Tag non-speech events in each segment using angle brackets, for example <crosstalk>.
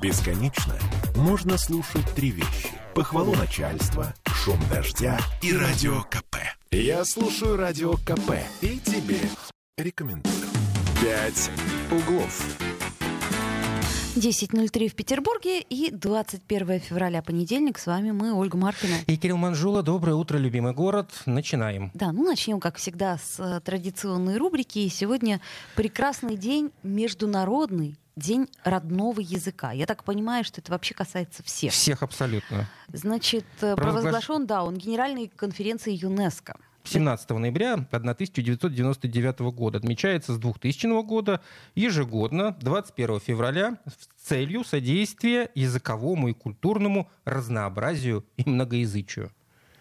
Бесконечно можно слушать три вещи. Похвалу начальства, шум дождя и радио КП. Я слушаю радио КП и тебе рекомендую. «Пять углов». 10.03 в Петербурге и 21 февраля, понедельник. С вами мы, Ольга Маркина. И Кирилл Манжула. Доброе утро, любимый город. Начинаем. Да, ну начнем, как всегда, с э, традиционной рубрики. И сегодня прекрасный день международный День родного языка. Я так понимаю, что это вообще касается всех. Всех абсолютно. Значит, э, провозглашен, да, он Генеральной конференции ЮНЕСКо. 17 ноября 1999 года. Отмечается с 2000 года ежегодно 21 февраля с целью содействия языковому и культурному разнообразию и многоязычию.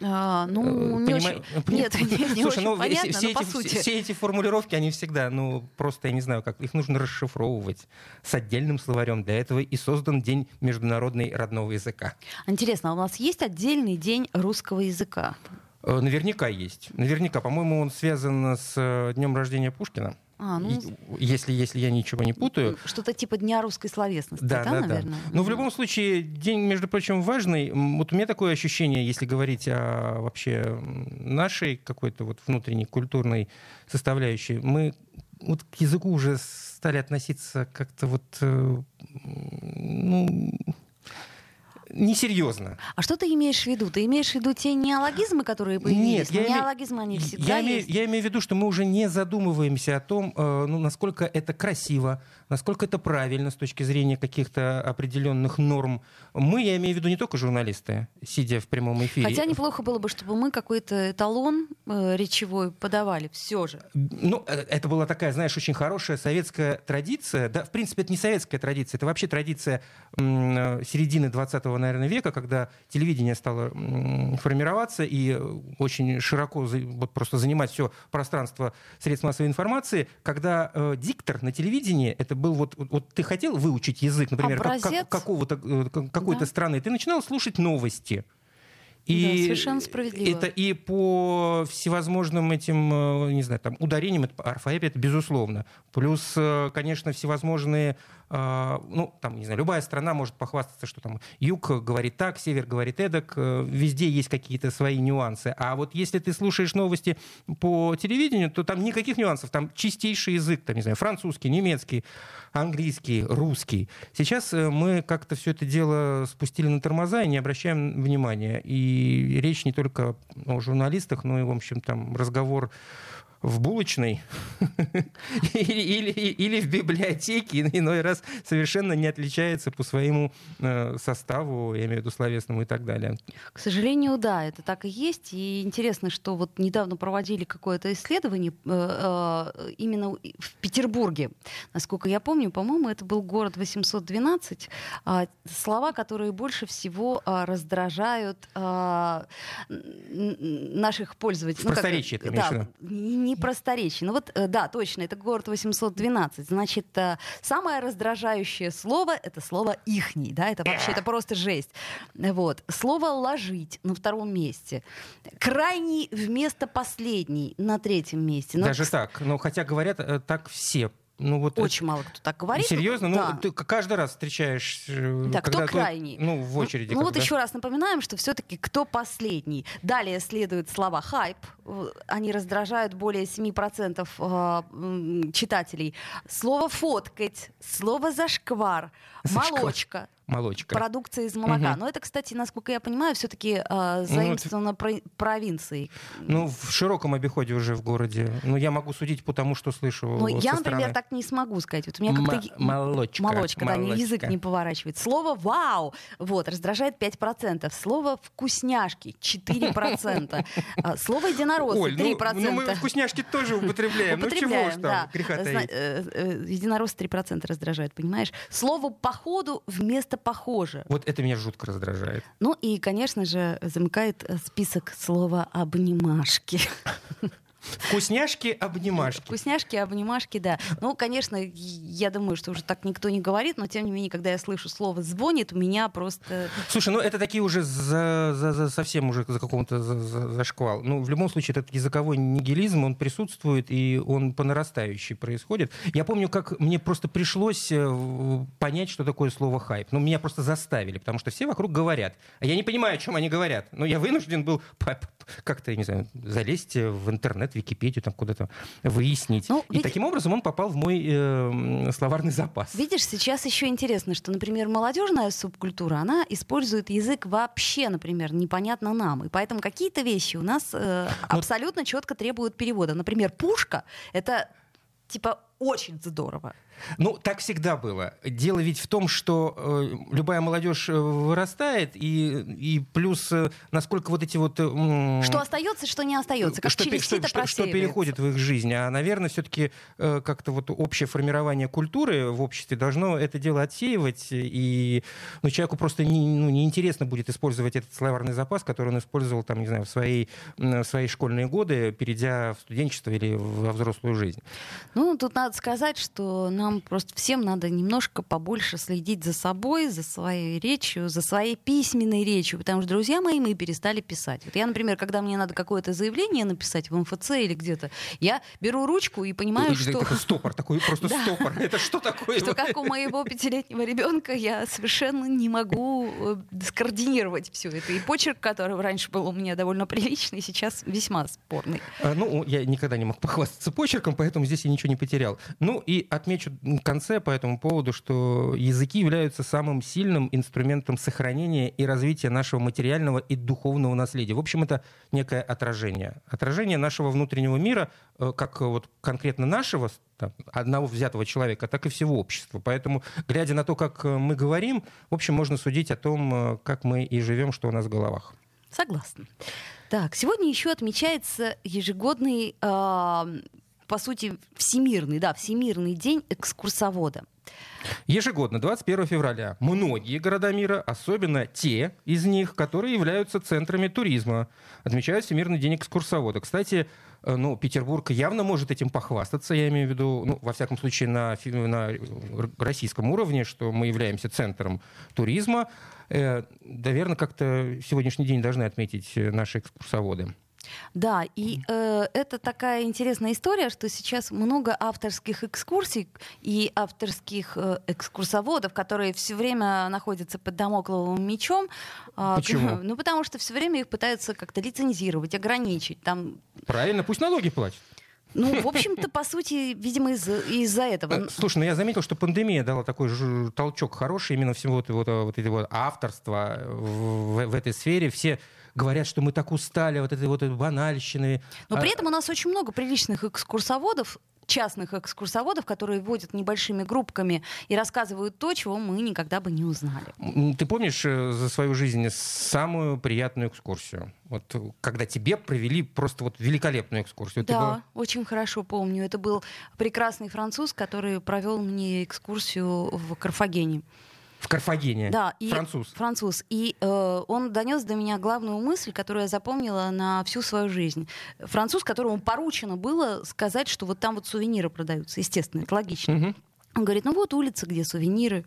А, ну, не Понима... очень... Нет, <laughs> не, не Слушай, очень ну, понятно, все, но по эти, сути. все эти формулировки, они всегда, ну, просто, я не знаю, как их нужно расшифровывать с отдельным словарем. Для этого и создан День международный родного языка. Интересно, а у нас есть отдельный день русского языка? Э, Наверняка есть. Наверняка. По-моему, он связан с э, днем рождения Пушкина. А, ну, Если, если я ничего не путаю. что-то типа Дня русской словесности, Да, да, да, да. наверное? Но в Мгм. любом случае, день, между прочим, важный. Вот у меня такое ощущение, если говорить о вообще нашей какой-то вот внутренней культурной составляющей, мы вот к языку уже стали относиться как-то вот, э, ну, несерьезно. А что ты имеешь в виду? Ты имеешь в виду те неологизмы, которые появились? Нет, я име- неологизмы, они всегда я, имею, есть. я имею в виду, что мы уже не задумываемся о том, э, ну, насколько это красиво, насколько это правильно с точки зрения каких-то определенных норм. Мы, я имею в виду не только журналисты, сидя в прямом эфире. Хотя неплохо было бы, чтобы мы какой-то эталон э, речевой подавали все же. Ну, э, это была такая, знаешь, очень хорошая советская традиция. Да, в принципе, это не советская традиция, это вообще традиция э, середины 20 наверное, века, когда телевидение стало формироваться и очень широко вот просто занимать все пространство средств массовой информации, когда э, диктор на телевидении, это был вот, вот, ты хотел выучить язык, например, как- как- какого-то, э, как- какой-то Да. страны, ты начинал слушать новости. Да, совершенно справедливо. Это и по всевозможным этим, э, не знаю, там, ударениям, это орфоэпия, это безусловно. Плюс, э, конечно, всевозможные, ну, там, не знаю, любая страна может похвастаться, что там юг говорит так, север говорит эдак, э, везде есть какие-то свои нюансы. А вот если ты слушаешь новости по телевидению, то там никаких нюансов, там чистейший язык, там, не знаю, французский, немецкий, английский, русский. Сейчас э, мы как-то все это дело спустили на тормоза и не обращаем внимания. И речь не только о журналистах, но и, в общем, там разговор в булочной <laughs> или, или, или в библиотеке иной раз совершенно не отличается по своему э, составу, я имею в виду словесному и так далее. К сожалению, да, это так и есть. И интересно, что вот недавно проводили какое-то исследование э, э, именно в Петербурге. Насколько я помню, по-моему, это был город 812. А, слова, которые больше всего а, раздражают а, наших пользователей. В просторечии имеешь в да, не, не просторечие. Ну вот, э, да, точно, это город 812. Значит, э, самое раздражающее слово — это слово «ихний», да, это вообще, это просто жесть. Вот. Слово «ложить» на втором месте. Крайний вместо последний на третьем месте. Ну, Даже так. Но хотя говорят э, так все. Ну, вот Очень мало кто так говорит. Серьезно? Да. Ну, ты каждый раз встречаешь... э, Да, кто ты, крайний? Ну, в очереди. Ну, вот когда. еще раз напоминаем, что все-таки кто последний. Далее следуют слова хайп. Э, Они раздражают более 7% э, читателей. Слово фоткать, слово Зашквар. Молочка. Молочка. Продукция из молока. Мгм. Но это, кстати, насколько я понимаю, все-таки заимствовано про- провинцией. Ну, в широком обиходе уже в городе. Ну, я могу судить по тому, что слышу Ну, я, со например, стороны. так не смогу сказать. Вот у меня как-то... Молочка. Молочка, да, молочка. язык не поворачивает. Слово «вау» вот, раздражает 5%. Слово «вкусняшки» 4%. А, Слово «единороссы» Оль, ну, 3%. ну мы вкусняшки тоже употребляем. Ну, чего Употребляем, ж там, греха э, э, Единороссы 3% раздражает, понимаешь? Слово «походу» вместо «похоже». Вот это меня жутко раздражает. Ну и, конечно же, замыкает э, список слова «обнимашки». <laughs> Вкусняшки-обнимашки. Вкусняшки-обнимашки, да. Ну, конечно, я думаю, что уже так никто не говорит, но тем не менее, когда я слышу слово «звонит», у меня просто... Слушай, ну это такие уже за, за, за совсем уже за какого-то за, за, за шквал. Ну, в любом случае, этот языковой нигилизм, он присутствует, и он по нарастающей происходит. Я помню, как мне просто пришлось э, понять, что такое слово «хайп». Ну, меня просто заставили, потому что все вокруг говорят. А я не понимаю, о чем они говорят. Но я вынужден был как-то, не знаю, залезть в интернет, в Википедию, там куда-то выяснить. Ну, и ведь... таким образом он попал в мой э, словарный запас. Видишь, сейчас еще интересно, что, например, молодежная субкультура, она использует язык вообще, например, непонятно нам. И поэтому какие-то вещи у нас э, ну, абсолютно четко требуют перевода. Например, пушка — это типа очень здорово. Ну, так всегда было. Дело ведь в том, что э, любая молодежь э, вырастает, и, и плюс э, насколько вот эти вот... Э, что остается, что не остается, как что, через что, что, что переходит в их жизнь. А, наверное, все-таки э, как-то вот общее формирование культуры в обществе должно это дело отсеивать, и ну, человеку просто не, ну, неинтересно будет использовать этот словарный запас, который он использовал там, не знаю, в свои, в свои школьные годы, перейдя в студенчество или во взрослую жизнь. Ну, тут надо сказать, что нам просто всем надо немножко побольше следить за собой, за своей речью, за своей письменной речью, потому что, друзья мои, мы перестали писать. Вот я, например, когда мне надо какое-то заявление написать в МФЦ или где-то, я беру ручку и понимаю, и, что... Такой стопор, такой просто <laughs> стопор. Это что такое? Что как у моего пятилетнего ребенка я совершенно не могу э, скоординировать все это. И почерк, который раньше был у меня довольно приличный, сейчас весьма спорный. А, ну, я никогда не мог похвастаться почерком, поэтому здесь я ничего не потерял. Ну и отмечу конце по этому поводу, что языки являются самым сильным инструментом сохранения и развития нашего материального и духовного наследия. В общем, это некое отражение. Отражение нашего внутреннего мира, э, как вот конкретно нашего, там, одного взятого человека, так и всего общества. Поэтому, глядя на то, как э, мы говорим, в общем, можно судить о том, э, как мы и живем, что у нас в головах. Согласна. Так, сегодня еще отмечается ежегодный э, по сути, всемирный, да, всемирный день экскурсовода. Ежегодно, 21 февраля, многие города мира, особенно те из них, которые являются центрами туризма, отмечают Всемирный день экскурсовода. Кстати, э, ну, Петербург явно может этим похвастаться, я имею в виду, ну, во всяком случае, на, на российском уровне, что мы являемся центром туризма. Э, наверное, как-то сегодняшний день должны отметить наши экскурсоводы. Да, и э, это такая интересная история, что сейчас много авторских экскурсий и авторских э, экскурсоводов, которые все время находятся под домокловым мечом. Э, Почему? <laughs> Ну, потому что все время их пытаются как-то лицензировать, ограничить. Там... Правильно, пусть налоги платят. Ну, в <laughs> общем-то, по сути, видимо, из- из-за этого. Э, слушай, ну я заметил, что пандемия дала такой же толчок хороший именно всего вот, вот, вот этого авторства в, в этой сфере. Все говорят, что мы так устали вот этой вот банальщины. Но при а этом у нас очень много приличных экскурсоводов, частных экскурсоводов, которые водят небольшими группками и рассказывают то, чего мы никогда бы не узнали. Ты помнишь э, за свою жизнь самую приятную экскурсию? Вот когда тебе провели просто вот великолепную экскурсию. Да, была... очень хорошо помню. Это был прекрасный француз, который провел мне экскурсию в Карфагене. В Карфагене. Да, и француз. Француз. И э, он донес до меня главную мысль, которую я запомнила на всю свою жизнь. Француз, которому поручено было сказать, что вот там вот сувениры продаются. Естественно, это логично. Угу. Он говорит, ну вот улица, где сувениры.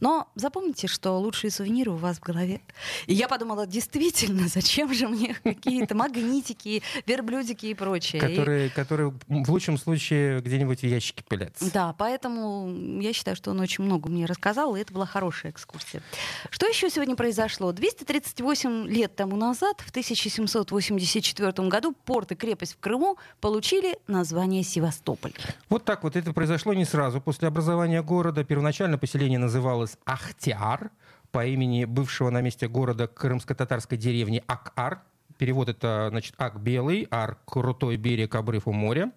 Но запомните, что лучшие сувениры у вас в голове. И я подумала, действительно, <laughs> зачем же мне какие-то магнитики, верблюдики и прочее. Которые, и... которые в лучшем случае где-нибудь в ящике пылятся. Да, поэтому я считаю, что он очень много мне рассказал, и это была хорошая экскурсия. Что еще сегодня произошло? 238 лет тому назад, в 1784 году, порт и крепость в Крыму получили название Севастополь. Вот так вот это произошло не сразу. После образования города первоначально поселение называлось называлась Ахтиар по имени бывшего на месте города крымско-татарской деревни Акар. Перевод это, значит, Ак Белый, Ар Крутой берег, обрыв у моря.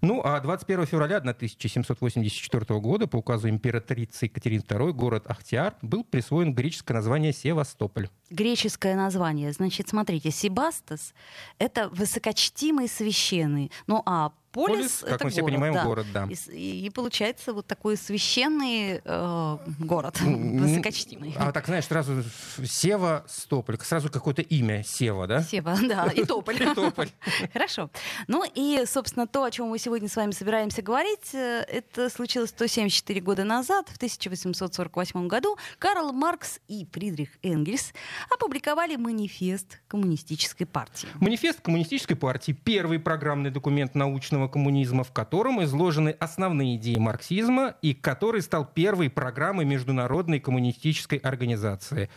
Ну, а 21 февраля 1784 года по указу императрицы Екатерины II город Ахтиар был присвоен греческое название Севастополь. Греческое название. Значит, смотрите, Себастас — это высокочтимый священный. Ну, а полис, Полис, как это мы все город, понимаем, да. город, да. И, и- получается вот такой священный э, город, <laughs> высокочтимый. А так, знаешь, сразу Сева Стополь, сразу какое-то имя Сева, да? Сева, <laughs> да, и тополь. <laughs> И Тополь. Хорошо. Ну и, собственно, то, о чем мы сегодня с вами собираемся говорить, э, это случилось 174 года назад, в 1848 году. Карл Маркс и Фридрих Энгельс опубликовали манифест коммунистической партии. Манифест Коммунистической партии – первый программный документ научного коммунизма, в котором изложены основные идеи марксизма и который стал первой программой Международной коммунистической организации.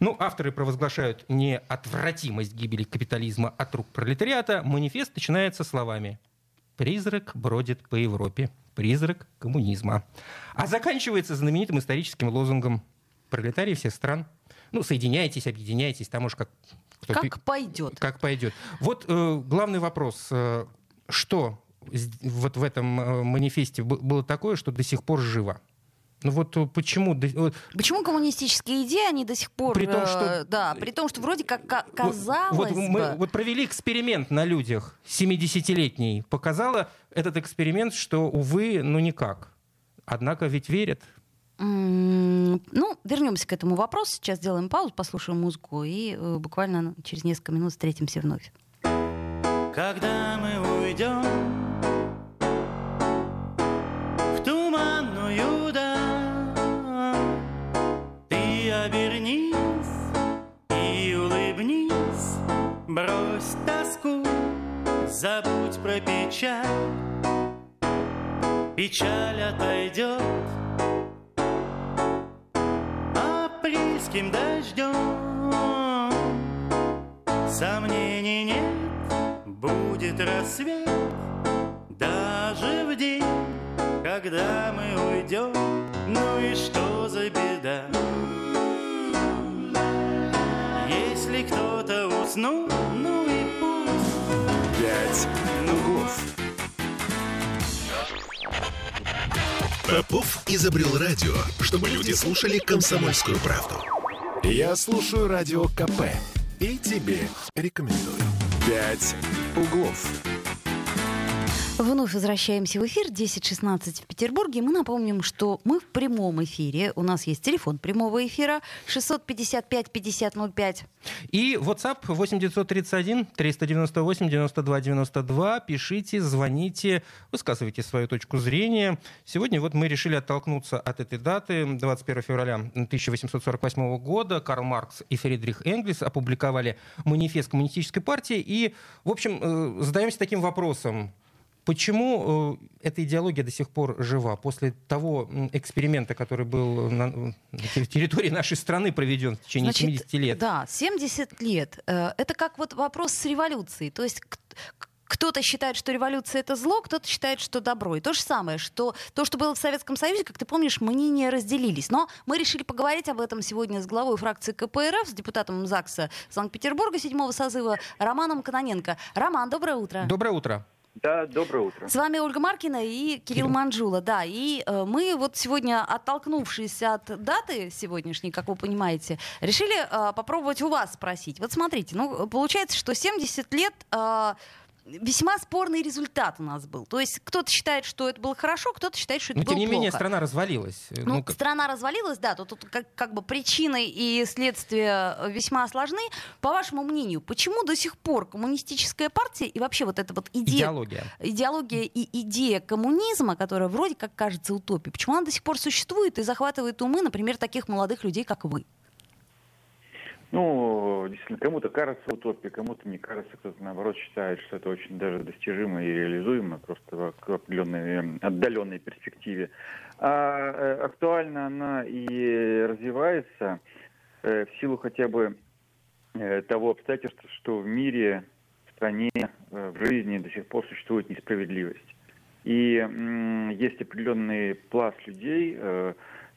Ну, авторы провозглашают неотвратимость гибели капитализма от рук пролетариата. Манифест начинается словами «Призрак бродит по Европе. Призрак коммунизма». А заканчивается знаменитым историческим лозунгом «Пролетарии всех стран». Ну, соединяйтесь, объединяйтесь, там уж как... кто пи- Как пойдет. как пойдет. Вот э, главный вопрос. э, что вот в этом э, манифесте было такое, что до сих пор живо? Ну вот э, почему? вот Почему коммунистические идеи, они до сих пор... При том, э, что- Да, при том, что вроде как ка- казалось вот, мы бы... вот провели эксперимент на людях 70-летний. Показало этот эксперимент, что, увы, ну никак. Однако ведь верят. М, Ну, вернемся к этому вопросу. Сейчас сделаем паузу, послушаем музыку и э, буквально через несколько минут встретимся вновь. Когда мы уйдем обернись и улыбнись, брось тоску, забудь про печаль. Печаль отойдет апрельским дождем. Сомнений нет, будет рассвет Даже в день, когда мы уйдем Ну и что за беда Если кто-то уснул, ну и пусть «Пять углов». Попов изобрел радио, чтобы люди слушали комсомольскую правду. Я слушаю радио КП и тебе рекомендую. «Пять углов». Вновь возвращаемся в эфир 10.16 в Петербурге. Мы напомним, что мы в прямом эфире. У нас есть телефон прямого эфира 655-5005. И WhatsApp 8931 398 92 92. Пишите, звоните, высказывайте свою точку зрения. Сегодня вот мы решили оттолкнуться от этой даты. 21 февраля 1848 года Карл Маркс и Фридрих Энгельс опубликовали манифест коммунистической партии. И, в общем, э, задаемся таким вопросом. Почему э, эта идеология до сих пор жива? После того эксперимента, который был на, территории нашей страны проведен в течение Значит, 70 лет. Да, 70 лет. Э, Это как вот вопрос с революцией. То есть кто-то считает, что революция это зло, кто-то считает, что добро. И то же самое, что то, что было в Советском Союзе, как ты помнишь, мнения разделились. Но мы решили поговорить об этом сегодня с главой фракции КПРФ, с депутатом ЗАГСа Санкт-Петербурга седьмого созыва Романом Каноненко. Роман, доброе утро. Доброе утро. Да, доброе утро. С вами Ольга Маркина и Кирилл <laughs> Манжула. Да, и э, мы вот сегодня, оттолкнувшись от даты сегодняшней, как вы понимаете, решили э, попробовать у вас спросить. Вот смотрите, ну, получается, что 70 лет... э, Весьма спорный результат у нас был. То есть кто-то считает, что это было хорошо, кто-то считает, что это Но было тем не плохо. менее страна развалилась. Ну, как- страна развалилась, да, тут, тут как, как бы причины и следствия весьма сложны. По вашему мнению, почему до сих пор коммунистическая партия и вообще вот эта вот идея идеология. идеология и идея коммунизма, которая вроде как кажется утопией, почему она до сих пор существует и захватывает умы, например, таких молодых людей, как вы? Ну, действительно, кому-то кажется утопией, кому-то не кажется, кто-то наоборот считает, что это очень даже достижимо и реализуемо, просто в определенной эм, отдаленной перспективе. А э, актуально она и развивается э, в силу хотя бы э, того обстоятельства, что в мире, в стране, в жизни до сих пор существует несправедливость. И есть определенный пласт людей,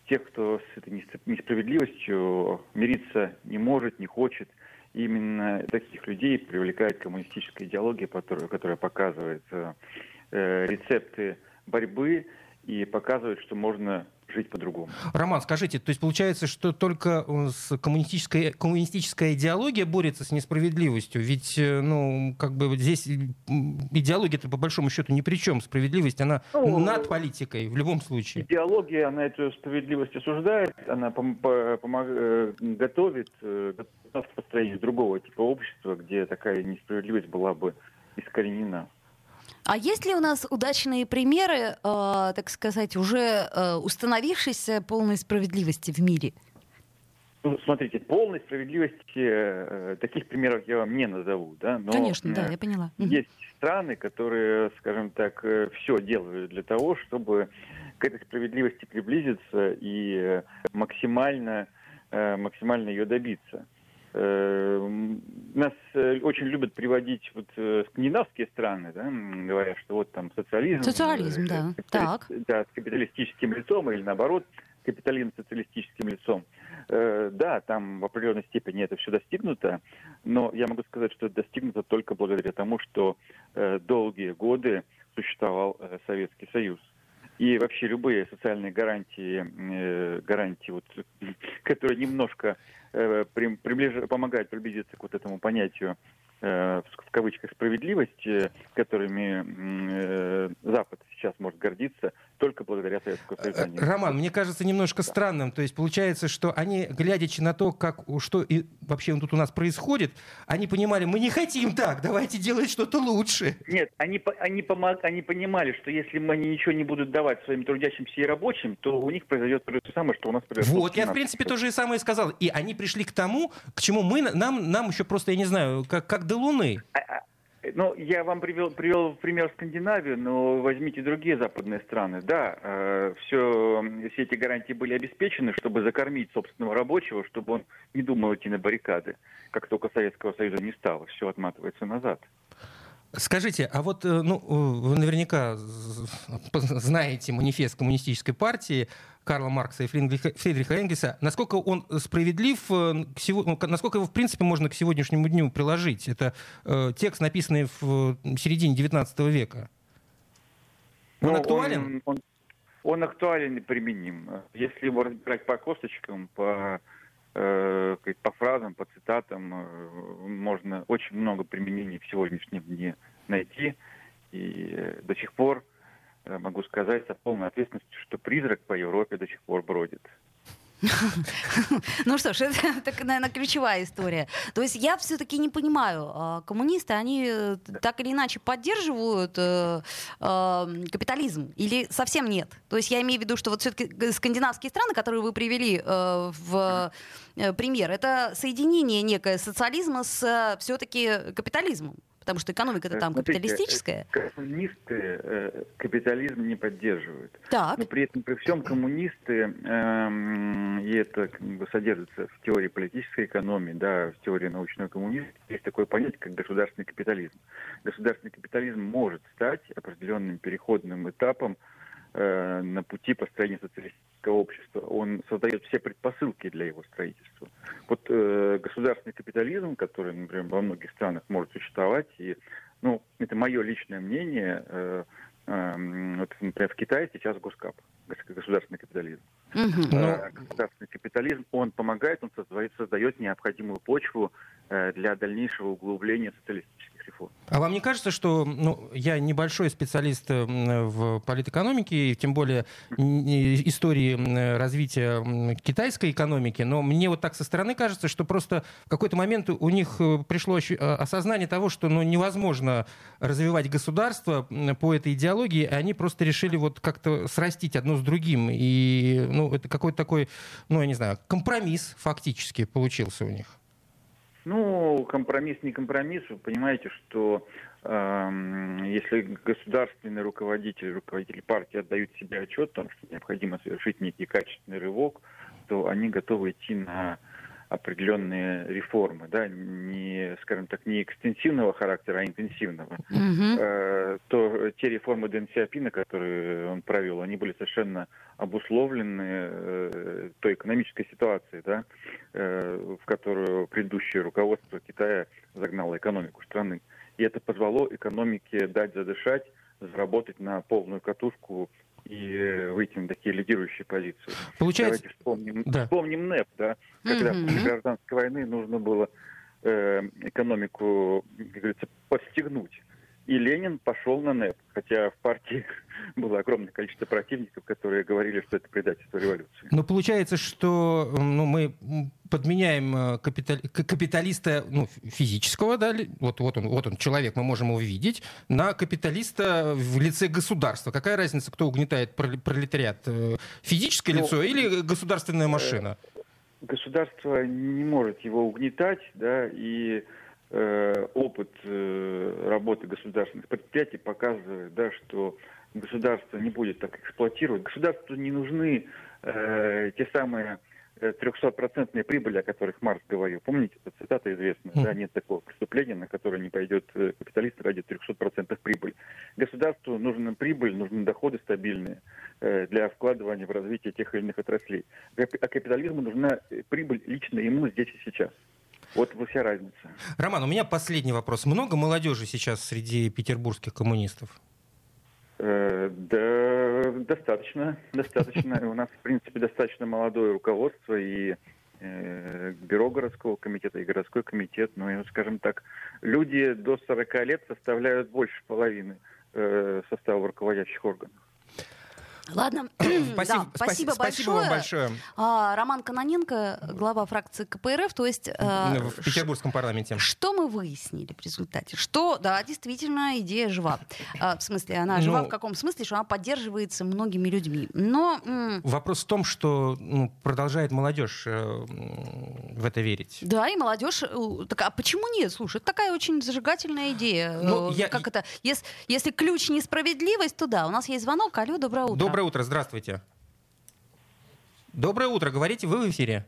тех, кто с этой несп- несправедливостью мириться не может, не хочет. Именно таких людей привлекает коммунистическая идеология, которая, которая показывает э, рецепты борьбы и показывает, что можно жить по-другому. Роман, скажите, то есть получается, что только э, с коммунистической, коммунистическая идеология борется с несправедливостью? Ведь, э, ну, как бы здесь идеология-то по большому счету ни при чем. Справедливость, она ну, над политикой в любом случае. Идеология, она эту справедливость осуждает, она пом- пом- э, готовит к построению другого типа общества, где такая несправедливость была бы искоренена. А есть ли у нас удачные примеры, э, так сказать, уже э, установившейся полной справедливости в мире? Ну, смотрите, полной справедливости э, таких примеров я вам не назову, да. Но, Конечно, да, я поняла. Есть страны, которые, скажем так, э, все делают для того, чтобы к этой справедливости приблизиться и максимально, э, максимально ее добиться. Э, нас э, очень любят приводить вот э, скандинавские страны, да, говоря, что вот там социализм. Социализм, да. Так. Да, с капиталистическим лицом или наоборот капитализм с социалистическим лицом. Да, там в определенной степени это все достигнуто, но я могу сказать, что это достигнуто только благодаря тому, что долгие годы существовал Советский Союз. И вообще любые социальные гарантии, гарантии вот, <laughs> которые немножко э, приближ... помогает приблизиться к вот этому понятию Э, в кавычках справедливости, которыми э, Запад сейчас может гордиться только благодаря Советскому Союзу. Э, Роман, мне кажется немножко странным. То есть получается, что они, глядячи на то, как, что и вообще тут у нас происходит, они понимали, мы не хотим так, давайте делать что-то лучше. Нет, они, они, помог, они понимали, что если они ничего не будут давать своим трудящимся и рабочим, то у них произойдет то же самое, что у нас произойдет. Вот, я в принципе то же самое сказал. И они пришли к тому, к чему мы, нам, нам еще просто, я не знаю, как, как до Луны. А, а, ну, я вам привел, привел пример Скандинавию, но возьмите другие западные страны. Да, э, все, все эти гарантии были обеспечены, чтобы закормить собственного рабочего, чтобы он не думал идти на баррикады. Как только Советского Союза не стало, все отматывается назад. Скажите, а вот э, ну, вы наверняка знаете манифест коммунистической партии Карла Маркса и Фридриха Энгельса. Насколько он справедлив, э, ну, насколько его, в принципе, можно к сегодняшнему дню приложить? Это э, текст, написанный в середине XIX века. Он ну, актуален? Он, он, он актуален и применим. Если его разбирать по косточкам, по э, по фразам, по цитатам э, можно очень много применений в сегодняшнем дне найти. И э, до сих пор могу сказать со полной ответственностью, что призрак по Европе до сих пор бродит. <laughs> Ну что ж, это, <laughs> так, наверное, ключевая история. То есть я все-таки не понимаю, а, коммунисты, они э, так или иначе поддерживают э, э, капитализм или совсем нет? То есть я имею в виду, что вот все-таки скандинавские страны, которые вы привели в пример, это соединение некое социализма с все-таки капитализмом. Потому что экономика-то там Смотрите, капиталистическая. Коммунисты э, капитализм не поддерживают. Так. Но при этом, при всем коммунисты, э, и это как бы, содержится в теории политической экономии, да, в теории научного коммунизма, есть такое понятие, как государственный капитализм. Государственный капитализм может стать определенным переходным этапом э, на пути построения социалистического общества. Он создает все предпосылки для его строительства. Вот э, государственный капитализм, который, например, во многих странах может существовать, и, ну, это мое личное мнение, э, э, вот, например, в Китае сейчас госкап, государственный капитализм. Uh-huh. Государственный капитализм, он помогает, он создает, создает необходимую почву э, для дальнейшего углубления реформ. А вам не кажется, что ну, я небольшой специалист в политэкономике, и тем более истории развития китайской экономики, но мне вот так со стороны кажется, что просто в какой-то момент у них э, пришло а, осознание того, что ну, невозможно развивать государство по этой идеологии, и они просто решили вот как-то срастить одно с другим. И ну, это какой-то такой, ну, я не знаю, компромисс фактически получился у них. Ну, компромисс не компромисс. Вы понимаете, что э, если государственный руководитель, руководитель партии отдают себе отчет о том, что необходимо совершить некий качественный рывок, то они готовы идти на определенные реформы, да, не, скажем так, не экстенсивного характера, а интенсивного, mm-hmm. э, то те реформы Дэн Сиапина, которые он провел, они были совершенно обусловлены э, той экономической ситуацией, да, э, в которую предыдущее руководство Китая загнало экономику страны. И это позволо экономике дать задышать, заработать на полную катушку и выйти на такие лидирующие позиции. Получается... Давайте вспомним, Да. вспомним НЭП, да, когда Мгм. после гражданской войны нужно было э, экономику, как говорится, подстегнуть. И Ленин пошел на НЭП, хотя в партии <laughs> было огромное количество противников, которые говорили, что это предательство революции. Но получается, что ну, мы подменяем э, капитали- капиталиста ну, фи- физического, да, вот, вот, он, вот он, человек, мы можем его видеть, на капиталиста в лице государства. Какая разница, кто угнетает прол- пролетариат? Э, Физическое Ну, лицо или государственная машина? Государство не может его угнетать, да, и э, опыт э, работы государственных предприятий показывает, да, что государство не будет так эксплуатировать. Государству не нужны э, те самые э, 300-процентные прибыли, о которых Марс говорил. Помните, эта цитата известная, да, нет такого преступления, на которое не пойдет э, капиталист ради 300% прибыли. Государству нужна прибыль, нужны доходы стабильные э, для вкладывания в развитие тех или иных отраслей. А капитализму нужна э, прибыль лично ему здесь и сейчас. Вот вся разница. Роман, у меня последний вопрос. Много молодежи сейчас среди петербургских коммунистов? Э, Да, достаточно, достаточно. У нас, в принципе, достаточно молодое руководство и э, бюро городского комитета, и городской комитет. Ну, и, скажем так, люди до 40 лет составляют больше половины э, состава руководящих органов. Ладно, <clears throat> Спасибо, Да, спасибо, спасибо спасибо вам большое. А, Роман Каноненко, глава фракции КПРФ, то есть... э, В петербургском парламенте. Что мы выяснили в результате? Что, да, действительно, идея жива. А, в смысле, она жива Ну- в каком смысле, что она поддерживается многими людьми. Но Вопрос в том, что ну, продолжает молодежь э, в это верить. да, и молодежь. э, Так, а почему нет? Слушай, это такая очень зажигательная идея. Ну, Э, я- Как это? Ес- Если ключ несправедливость, то да. У нас есть звонок. Алло, доброе утро. Доброе утро, здравствуйте. Доброе утро, говорите, вы в эфире.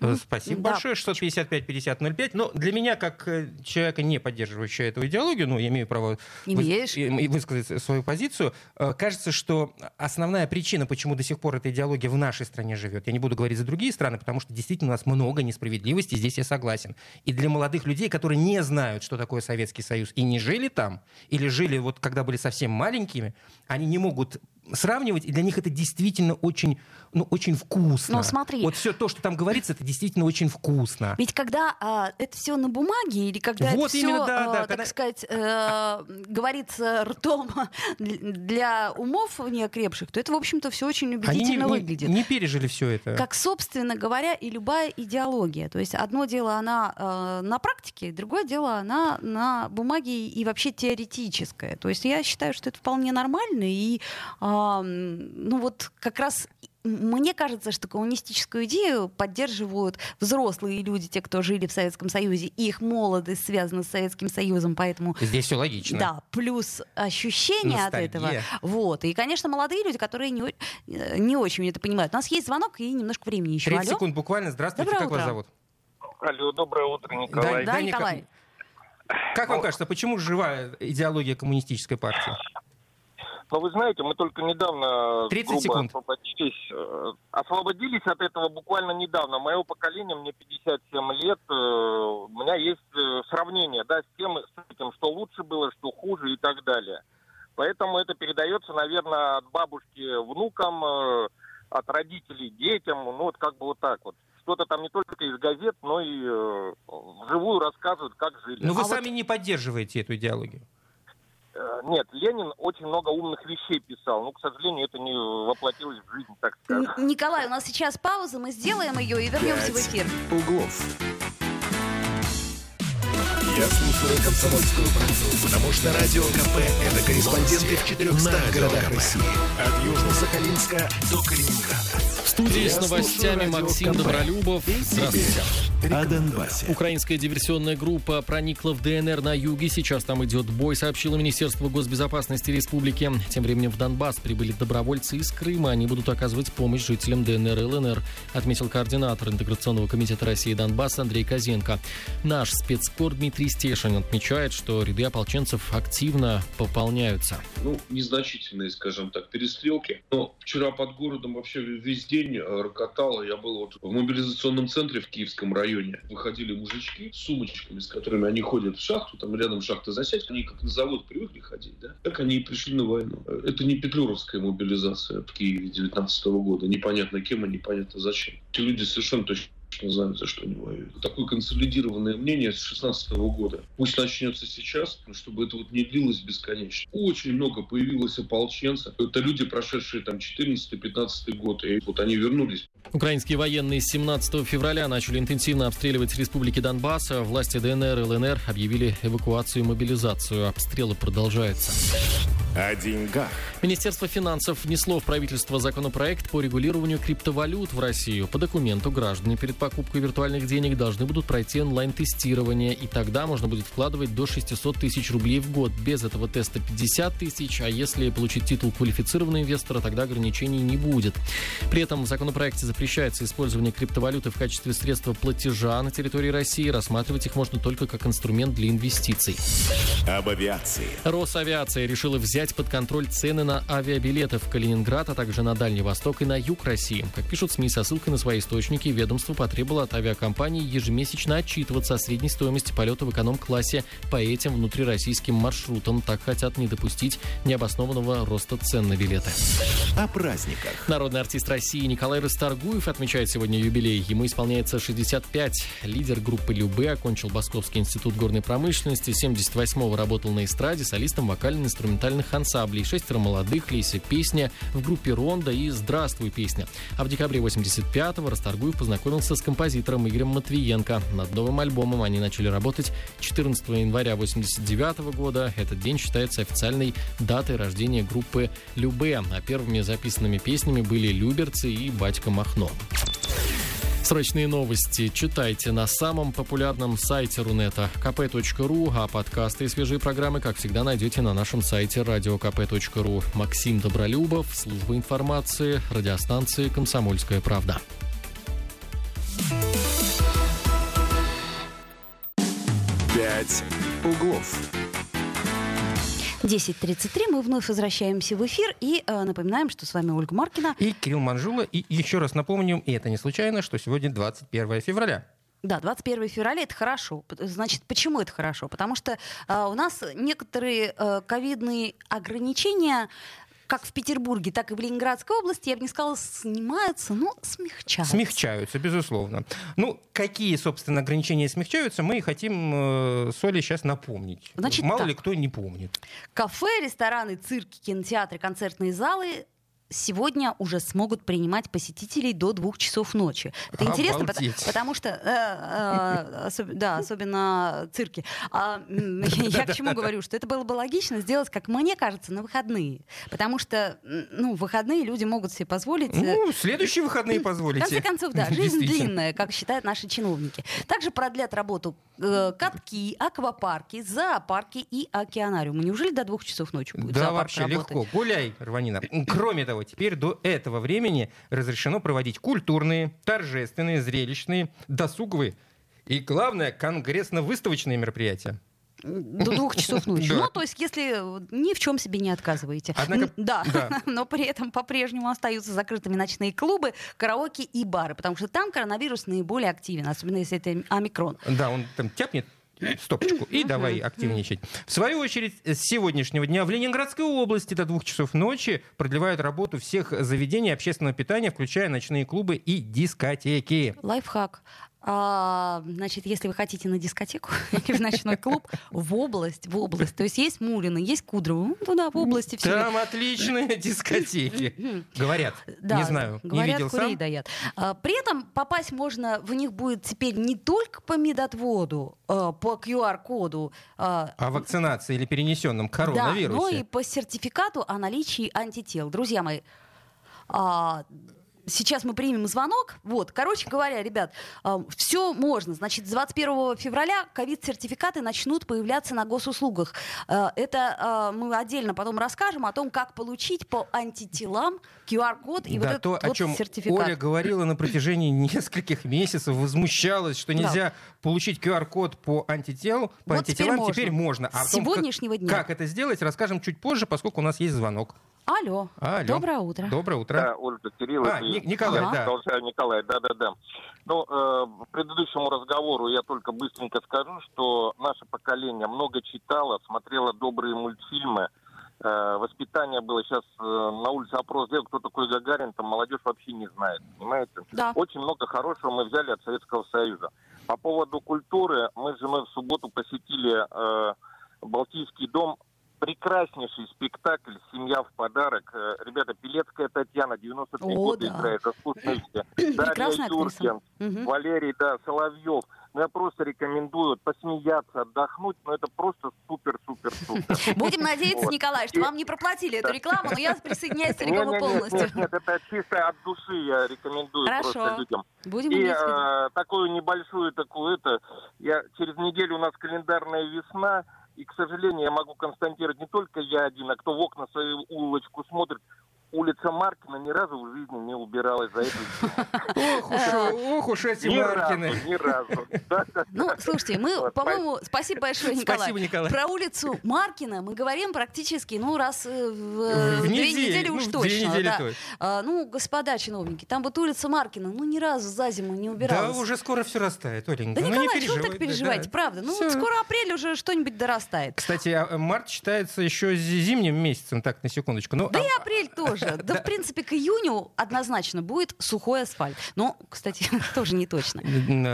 Э, Спасибо да. большое, 655-5005. Но для меня, как э, человека, не поддерживающего эту идеологию, ну, я имею право Имеешь. высказать свою позицию, э, кажется, что основная причина, почему до сих пор эта идеология в нашей стране живет, я не буду говорить за другие страны, потому что действительно у нас много несправедливости, здесь я согласен. И для молодых людей, которые не знают, что такое Советский Союз, и не жили там, или жили вот когда были совсем маленькими, они не могут сравнивать, и для них это действительно очень, ну, очень вкусно. Но смотри. Вот все то, что там говорится, это действительно очень вкусно. Ведь когда а, это все на бумаге, или когда Вот это именно, все, да, да, так когда- сказать, э, говорится ртом <laughs> для умов неокрепших, то это, в общем-то, все очень Они не, убедительно не- выглядит. не пережили все это. Как, собственно говоря, и любая идеология. То есть одно дело она э, на практике, другое дело она на бумаге и вообще теоретическое. То есть я считаю, что это вполне нормально. И а, ну вот как раз мне кажется, что коммунистическую идею поддерживают взрослые люди, те, кто жили в Советском Союзе, и их молодость связана с Советским Союзом, поэтому Здесь все логично. да, плюс ощущение от этого. Ностальгия. Вот. И, конечно, молодые люди, которые не, э, не очень это понимают. У нас есть звонок и немножко времени еще. 30 Алло? секунд буквально. Здравствуйте, Доброе как вас утро. зовут? Алло, доброе утро, Николай. Да, Ника- Николай. Как вам кажется, почему жива идеология коммунистической партии? Но вы знаете, мы только недавно 30 грубо секунд. освободились, э, освободились от этого буквально недавно. Мое поколение, мне 57 лет, э, у меня есть э, сравнение, да, с тем, с этим, что лучше было, что хуже и так далее. Поэтому это передается, наверное, от бабушки внукам, от родителей детям, ну вот как бы вот так вот. Что-то там не только из газет, но и э, вживую рассказывают, как жили. Но вы А вот- сами не поддерживаете эту идеологию. Э, Нет, Ленин очень много умных вещей писал, но, к сожалению, это не воплотилось в жизнь, так Н- скажем. Николай, у нас сейчас пауза, мы сделаем ее и вернемся в эфир. углов. Я слушаю «Комсомольскую правду», потому что «Радио КП» — это корреспонденты в 400 городах России. От Южно-Сахалинска до Калининграда. В студии с новостями Максим. Добролюбов. Здравствуйте. О Донбассе. Украинская диверсионная группа проникла в ДНР на юге. Сейчас там идет бой, сообщило Министерство госбезопасности республики. Тем временем в Донбасс прибыли добровольцы из Крыма. Они будут оказывать помощь жителям ДНР и ЛНР, отметил координатор Интеграционного комитета России Донбасс Андрей Козенко. Наш спецкор Дмитрий Стешин отмечает, что ряды ополченцев активно пополняются. ну, незначительные, скажем так, перестрелки. Но вчера под городом вообще весь день э, рокотало. Я был вот в мобилизационном центре в Киевском районе. Выходили мужички с сумочками, с которыми они ходят в шахту, там рядом шахта засядь. Они как на завод привыкли ходить, да? Так они и пришли на войну. Это не петлюровская мобилизация в Киеве 19 года. Непонятно кем и непонятно зачем. Эти люди совершенно точно что знают, за что они воюют. Такое консолидированное мнение с 16 года. Пусть начнется сейчас, чтобы это вот не длилось бесконечно. Очень много появилось ополченцев. Это люди, прошедшие там 14-15 год, и вот они вернулись. Украинские военные с 17 февраля начали интенсивно обстреливать республики Донбасса. Власти ДНР и ЛНР объявили эвакуацию и мобилизацию. Обстрелы продолжаются. О деньгах. Министерство финансов внесло в правительство законопроект по регулированию криптовалют в Россию. По документу граждане перед покупкой виртуальных денег должны будут пройти онлайн-тестирование, и тогда можно будет вкладывать до 600 тысяч рублей в год. Без этого теста 50 тысяч, а если получить титул квалифицированного инвестора, тогда ограничений не будет. При этом в законопроекте запрещается использование криптовалюты в качестве средства платежа на территории России. Рассматривать их можно только как инструмент для инвестиций. Об авиации. Росавиация решила взять под контроль цены на авиабилеты в Калининград, а также на Дальний Восток и на юг России. Как пишут СМИ со ссылкой на свои источники, ведомство потребовало от авиакомпаний ежемесячно отчитываться о средней стоимости полета в эконом-классе по этим внутрироссийским маршрутам. Так хотят не допустить необоснованного роста цен на билеты. О праздниках. Народный артист России Николай Расторгуев отмечает сегодня юбилей. Ему исполняется 65. Лидер группы Любе окончил Московский институт горной промышленности. 78-го работал на эстраде солистом вокально-инструментальных ансамблей. Шестеро молодых, Лейся песня, в группе Ронда и Здравствуй песня. А в декабре 85-го Расторгуев познакомился с композитором Игорем Матвиенко. Над новым альбомом они начали работать 14 января 89 года. Этот день считается официальной датой рождения группы Любе. А первыми записанными песнями были «Люберцы» и «Батька Махно». Срочные новости читайте на самом популярном сайте Рунета kp.ru, а подкасты и свежие программы, как всегда, найдете на нашем сайте radiokp.ru. Максим Добролюбов, служба информации, радиостанции «Комсомольская правда». «Пять углов». 10.33. Мы вновь возвращаемся в эфир и э, напоминаем, что с вами Ольга Маркина. И Кирилл Манжула. И еще раз напомним, и это не случайно, что сегодня 21 февраля. Да, 21 февраля это хорошо. Значит, почему это хорошо? Потому что э, у нас некоторые э, ковидные ограничения как в Петербурге, так и в Ленинградской области, я бы не сказала, снимаются, но смягчаются. Смягчаются, безусловно. Ну, какие, собственно, ограничения смягчаются, мы хотим э, с Олей сейчас напомнить. Значит, Мало так. ли кто не помнит. Кафе, рестораны, цирки, кинотеатры, концертные залы сегодня уже смогут принимать посетителей до двух часов ночи. Это интересно, потому, Обалдеть. потому что, э, э, особ- да, особенно цирки. А, я к чему говорю, что это было бы логично сделать, как мне кажется, на выходные. Потому что, ну, в выходные люди могут себе позволить... э, Ну, следующие выходные в позволите. конце концов, да, <laughs> жизнь длинная, как считают наши чиновники. Также продлят работу э, катки, аквапарки, зоопарки и океанариумы. Неужели до двух часов ночи будет Да, вообще работать? легко. Гуляй, Рванина. Кроме того, теперь до этого времени разрешено проводить культурные, торжественные, зрелищные, досуговые и, главное, конгрессно-выставочные мероприятия. До двух часов ночи. Да. Ну, то есть, если ни в чем себе не отказываете. Однако- Н- да. да. <laughs> но при этом по-прежнему остаются закрытыми ночные клубы, караоке и бары, потому что там коронавирус наиболее активен, особенно если это омикрон. Да, он там тяпнет стопочку и давай активничать. В свою очередь, с сегодняшнего дня в Ленинградской области до двух часов ночи продлевают работу всех заведений общественного питания, включая ночные клубы и дискотеки. Лайфхак. А, значит, если вы хотите на дискотеку <laughs> или в ночной клуб, в область, в область. То есть есть Мулина, есть Кудрово, ну, туда, в области все. Там отличные <laughs> дискотеки. Говорят. Да, Не знаю, не говорят, видел курей сам. даят. А, При этом попасть можно в них будет теперь не только по медотводу, а, по QR-коду, а, О вакцинации или перенесенном да, но и коронавирусе. по сертификату о наличии антител. Друзья мои, а, Сейчас мы примем звонок. Вот, короче говоря, ребят, все можно. Значит, с 21 февраля ковид-сертификаты начнут появляться на госуслугах. Э, Это э, мы отдельно потом расскажем о том, как получить по антителам QR-код и да, вот этот то, о вот чем сертификат. Оля говорила на протяжении <laughs> нескольких месяцев, возмущалась, что нельзя получить QR-код по антителу, по Вот теперь антителам можно. теперь можно. А С о том, как- сегодняшнего дня. Как это сделать, расскажем чуть позже, поскольку у нас есть звонок. Алло. Алло. Доброе утро. Доброе утро. Да, Ольга Кирилл. А, Ни- Николай, Ага. да. Николай, да-да-да. Ну, э, предыдущему разговору я только быстренько скажу, что наше поколение много читало, смотрело добрые мультфильмы, Э, воспитание было сейчас э, на улице опрос сделал, кто такой Гагарин, там молодежь вообще не знает, понимаете? Да. Очень много хорошего мы взяли от Советского Союза. По поводу культуры, мы с женой в субботу посетили э, Балтийский дом. Прекраснейший спектакль «Семья в подарок». Э, Ребята, Пелецкая Татьяна, 93 О, года да. играет. <clears throat> Прекрасная Дарья. Юркин. Валерий, да, Соловьев. Ну, я просто рекомендую посмеяться, отдохнуть, но это просто супер-супер-супер. <laughs> Будем надеяться, Вот. Николай, что вам не проплатили эту рекламу, но я присоединяюсь и Не-не-не, полностью. Нет, нет, это чисто от души я рекомендую Хорошо. просто людям. Будем И э, такую небольшую такую это, я через неделю у нас календарная весна, и, к сожалению, я могу констатировать, не только я один, а кто в окна свою улочку смотрит, улица Маркина ни разу в жизни не убиралась за эту зиму. Ох уж, ох уж эти Ни разу, Маркины. ни разу. Да, <laughs> да, Ну, да. слушайте, мы, по-моему, спасибо большое, Николай. Спасибо, Николай. Про улицу Маркина мы говорим практически, ну, раз э, в, э, В две недели ну, уж точно. две недели да. точно. А, ну, господа чиновники, там вот улица Маркина, ну, ни разу за зиму не Да, убиралась. уже скоро все растает, Оленька. Да, Ну, не Николай, чего вы так да, переживаете, да. правда? Ну, скоро апрель уже что-нибудь дорастает. Кстати, а, март считается еще зи- зимним месяцем, так, на секундочку. Ну, Да а- и апрель тоже. <laughs> Да, в принципе, к июню однозначно будет сухой асфальт. Но, кстати, <laughs> тоже не точно.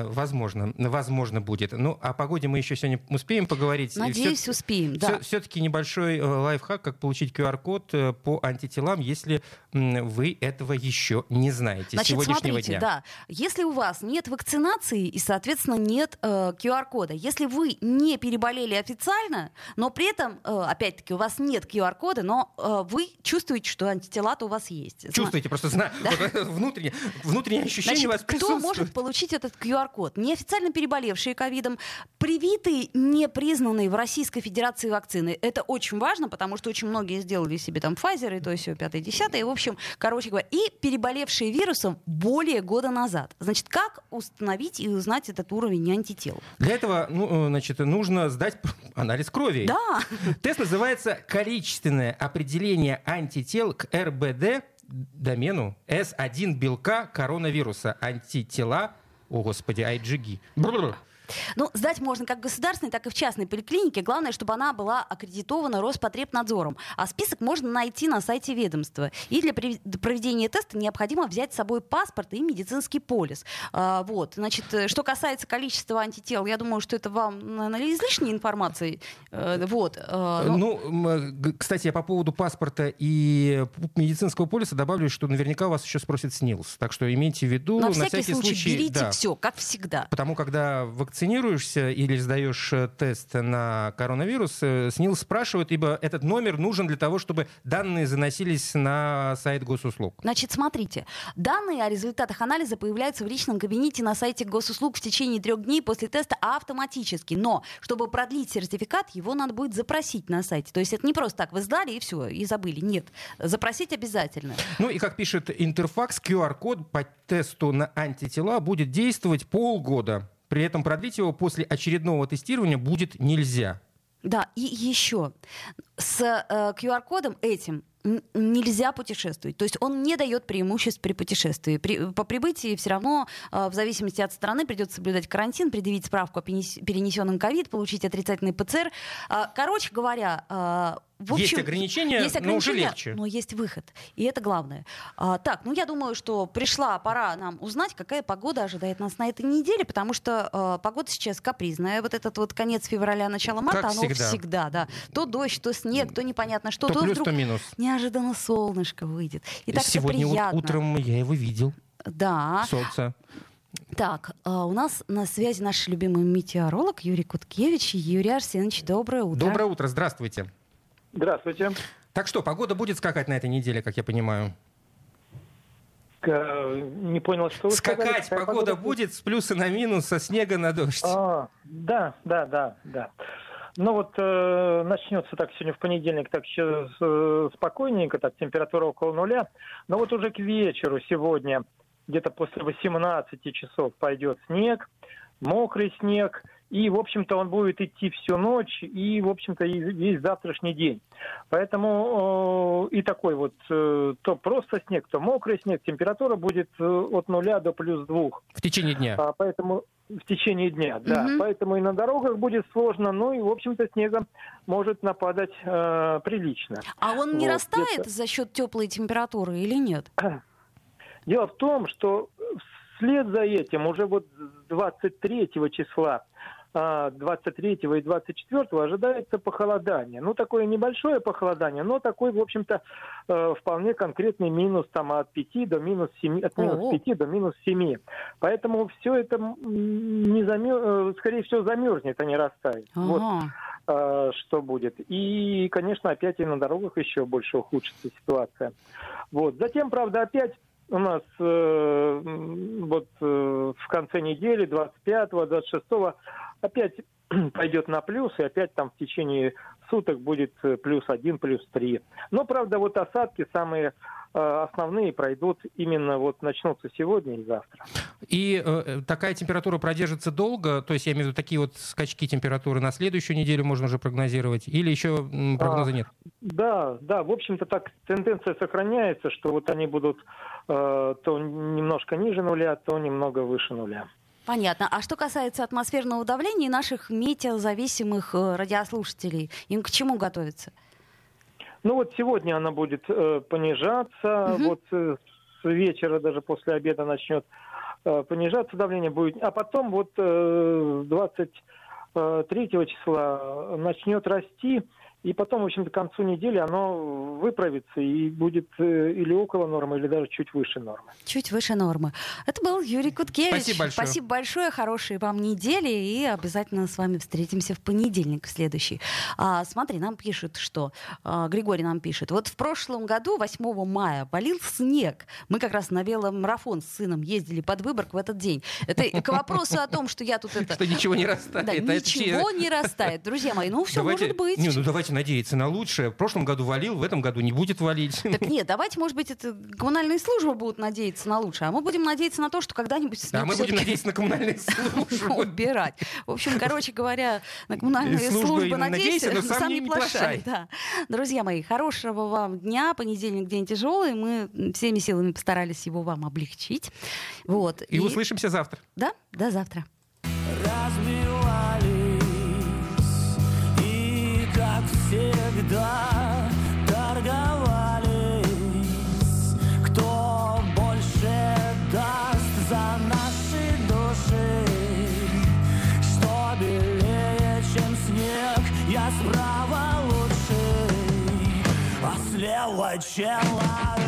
Возможно, возможно будет. Ну, о погоде мы еще сегодня успеем поговорить. Надеюсь, успеем, да. Все-таки небольшой э, лайфхак, как получить QR-код э, по антителам, если вы этого еще не знаете. с Значит, сегодняшнего смотрите, дня. да, если у вас нет вакцинации и, соответственно, нет э, QR-кода, если вы не переболели официально, но при этом, э, опять-таки, у вас нет QR-кода, но э, вы чувствуете, что антитела-то у вас есть. Чувствуете, просто зна... вот, э, внутреннее, внутреннее ощущение Значит, у вас кто присутствует. может получить этот QR-код? Неофициально переболевшие ковидом, привитые, не признанные в Российской Федерации вакцины. Это очень важно, потому что очень многие сделали себе там Pfizer и то все, пятое, десятое. И, в общем, короче говоря, и переболевшие вирусом более года назад. Значит, как установить и узнать этот уровень антител? Для этого ну, э, значит, нужно сдать анализ крови. Да, Тест называется «Количественное определение антител к РБД домену S1 белка коронавируса. Антитела, о господи, IgG». Бррр. Ну, сдать можно как в государственной, так и в частной поликлинике. Главное, чтобы она была аккредитована Роспотребнадзором. А список можно найти на сайте ведомства. И для проведения теста необходимо взять с собой паспорт и медицинский полис. А, вот. Значит, э, что касается количества антител, я думаю, что это вам, наверное, излишней информации. Э, Вот. Э, ну, Ну, кстати, я по поводу паспорта и медицинского полиса добавлю, что наверняка у вас еще спросят СНИЛС. Так что имейте в виду, на всякий, случай, берите да. все, как всегда. Потому когда вакцинируешься или сдаешь э, тест на коронавирус, э, СНИЛС спрашивают, ибо этот номер нужен для того, чтобы данные заносились на сайт госуслуг. Значит, смотрите, данные о результатах анализа появляются в личном кабинете на сайте госуслуг в течение трех дней после теста автоматически. Но, чтобы продлить сертификат, его надо будет запросить на сайте. То есть это не просто так, вы сдали и все, и забыли. Нет, запросить обязательно. Ну и как пишет Интерфакс, QR-код по тесту на антитела будет действовать полгода. При этом продлить его после очередного тестирования будет нельзя. Да, и еще с э, QR-кодом этим нельзя путешествовать. То есть он не дает преимуществ при путешествии. При- по прибытии все равно, э, в зависимости от страны, придется соблюдать карантин, предъявить справку о перенес- перенесенном ковид, получить отрицательный ПЦР. А, Короче говоря, а, в общем, Есть ограничения, есть но уже ограничения, легче. но есть выход. И это главное. А, так, ну я думаю, что пришла пора нам узнать, какая погода ожидает нас на этой неделе, потому что а, погода сейчас капризная. Вот этот вот конец февраля, начало марта, Как оно всегда. да. То дождь, то снег, то непонятно что, То то, плюс, вдруг то минус. неожиданно солнышко выйдет. И так Сегодня вот приятно. утром я его видел, Да. солнце. Так, а, у нас на связи наш любимый метеоролог Юрий Куткевич. Юрий Арсенович, доброе утро. Доброе утро, здравствуйте. Здравствуйте. Так что, погода будет скакать на этой неделе, как я понимаю? К- Не понял, что вы сказали. Скакать Какая погода будет с плюса на минус, со снега на дождь. А, да, да, да, да. Ну вот э, начнется так сегодня в понедельник, так еще э, спокойненько, так температура около нуля. Но вот уже к вечеру сегодня, где-то после 18 часов пойдет снег, мокрый снег, и, в общем-то, он будет идти всю ночь и, в общем-то, и весь завтрашний день. Поэтому э, и такой вот э, то просто снег, то мокрый снег, температура будет э, от нуля до плюс двух. В течение дня? А, поэтому в течение дня, да. Мгм. Поэтому и на дорогах будет сложно, ну и, в общем-то, снега может нападать э, прилично. А он не Вот, растает за счет теплой температуры или нет? <clears throat> Дело в том, что вслед за этим уже вот с 23 числа, 23 и 24 ожидается похолодание. Ну, такое небольшое похолодание, но такой, в общем-то, э, вполне конкретный минус там от 5 до минус 7, от минус О. 5 до минус 7. Поэтому все это не замер... э, скорее всего, замерзнет, а не растает. Вот Ага. э, что будет. И, конечно, опять и на дорогах еще больше ухудшится ситуация. Вот. Затем, правда, опять у нас э, вот э, в конце недели, 25-го, 26-го, опять <clears throat> пойдет на плюс, и опять там в течение суток будет э, плюс один, плюс три. Но, правда, вот осадки самые э, основные пройдут именно вот начнутся сегодня и завтра. И э, такая температура продержится долго, то есть я имею в виду такие вот скачки температуры на следующую неделю можно уже прогнозировать, или еще м, прогноза А, нет? Да, да, в общем-то так тенденция сохраняется, что вот они будут э, то немножко ниже нуля, то немного выше нуля. Понятно. А что касается атмосферного давления и наших метеозависимых э, радиослушателей, им к чему готовиться? Ну вот сегодня она будет э, понижаться, Мгм. вот э, с вечера даже после обеда начнет э, понижаться давление будет, а потом вот э, 23 числа начнет расти, и потом, в общем-то, к концу недели оно выправится и будет э, или около нормы, или даже чуть выше нормы. Чуть выше нормы. Это был Юрий Куткевич. Спасибо большое. Спасибо большое. Хорошей вам недели. И обязательно с вами встретимся в понедельник в следующий. А, смотри, нам пишут, что... а, Григорий нам пишет. Вот в прошлом году, 8 мая, полил снег. Мы как раз на веломарафон с сыном ездили под Выборг в этот день. Это к вопросу о том, что я тут <laughs> это... Что ничего не растает. Да, ничего че- не растает. Друзья мои, ну все может быть. Не, ну давайте надеяться на лучшее. В прошлом году валил, в этом году не будет валить. Так нет, давайте, может быть, это коммунальные службы будут надеяться на лучшее, а мы будем надеяться на то, что когда-нибудь снег А мы будем надеяться на коммунальные <laughs> службы. убирать. В общем, короче говоря, на коммунальные Службы надейся, надейся, но <laughs> сам не плашай. Да. Друзья мои, хорошего вам дня. Понедельник день тяжелый. Мы всеми силами постарались его вам облегчить. Вот. И услышимся завтра. Да, до завтра. разбивались всегда, торговались. Кто больше даст за наши души? Что белее, чем снег, я справа лучший. А слева человек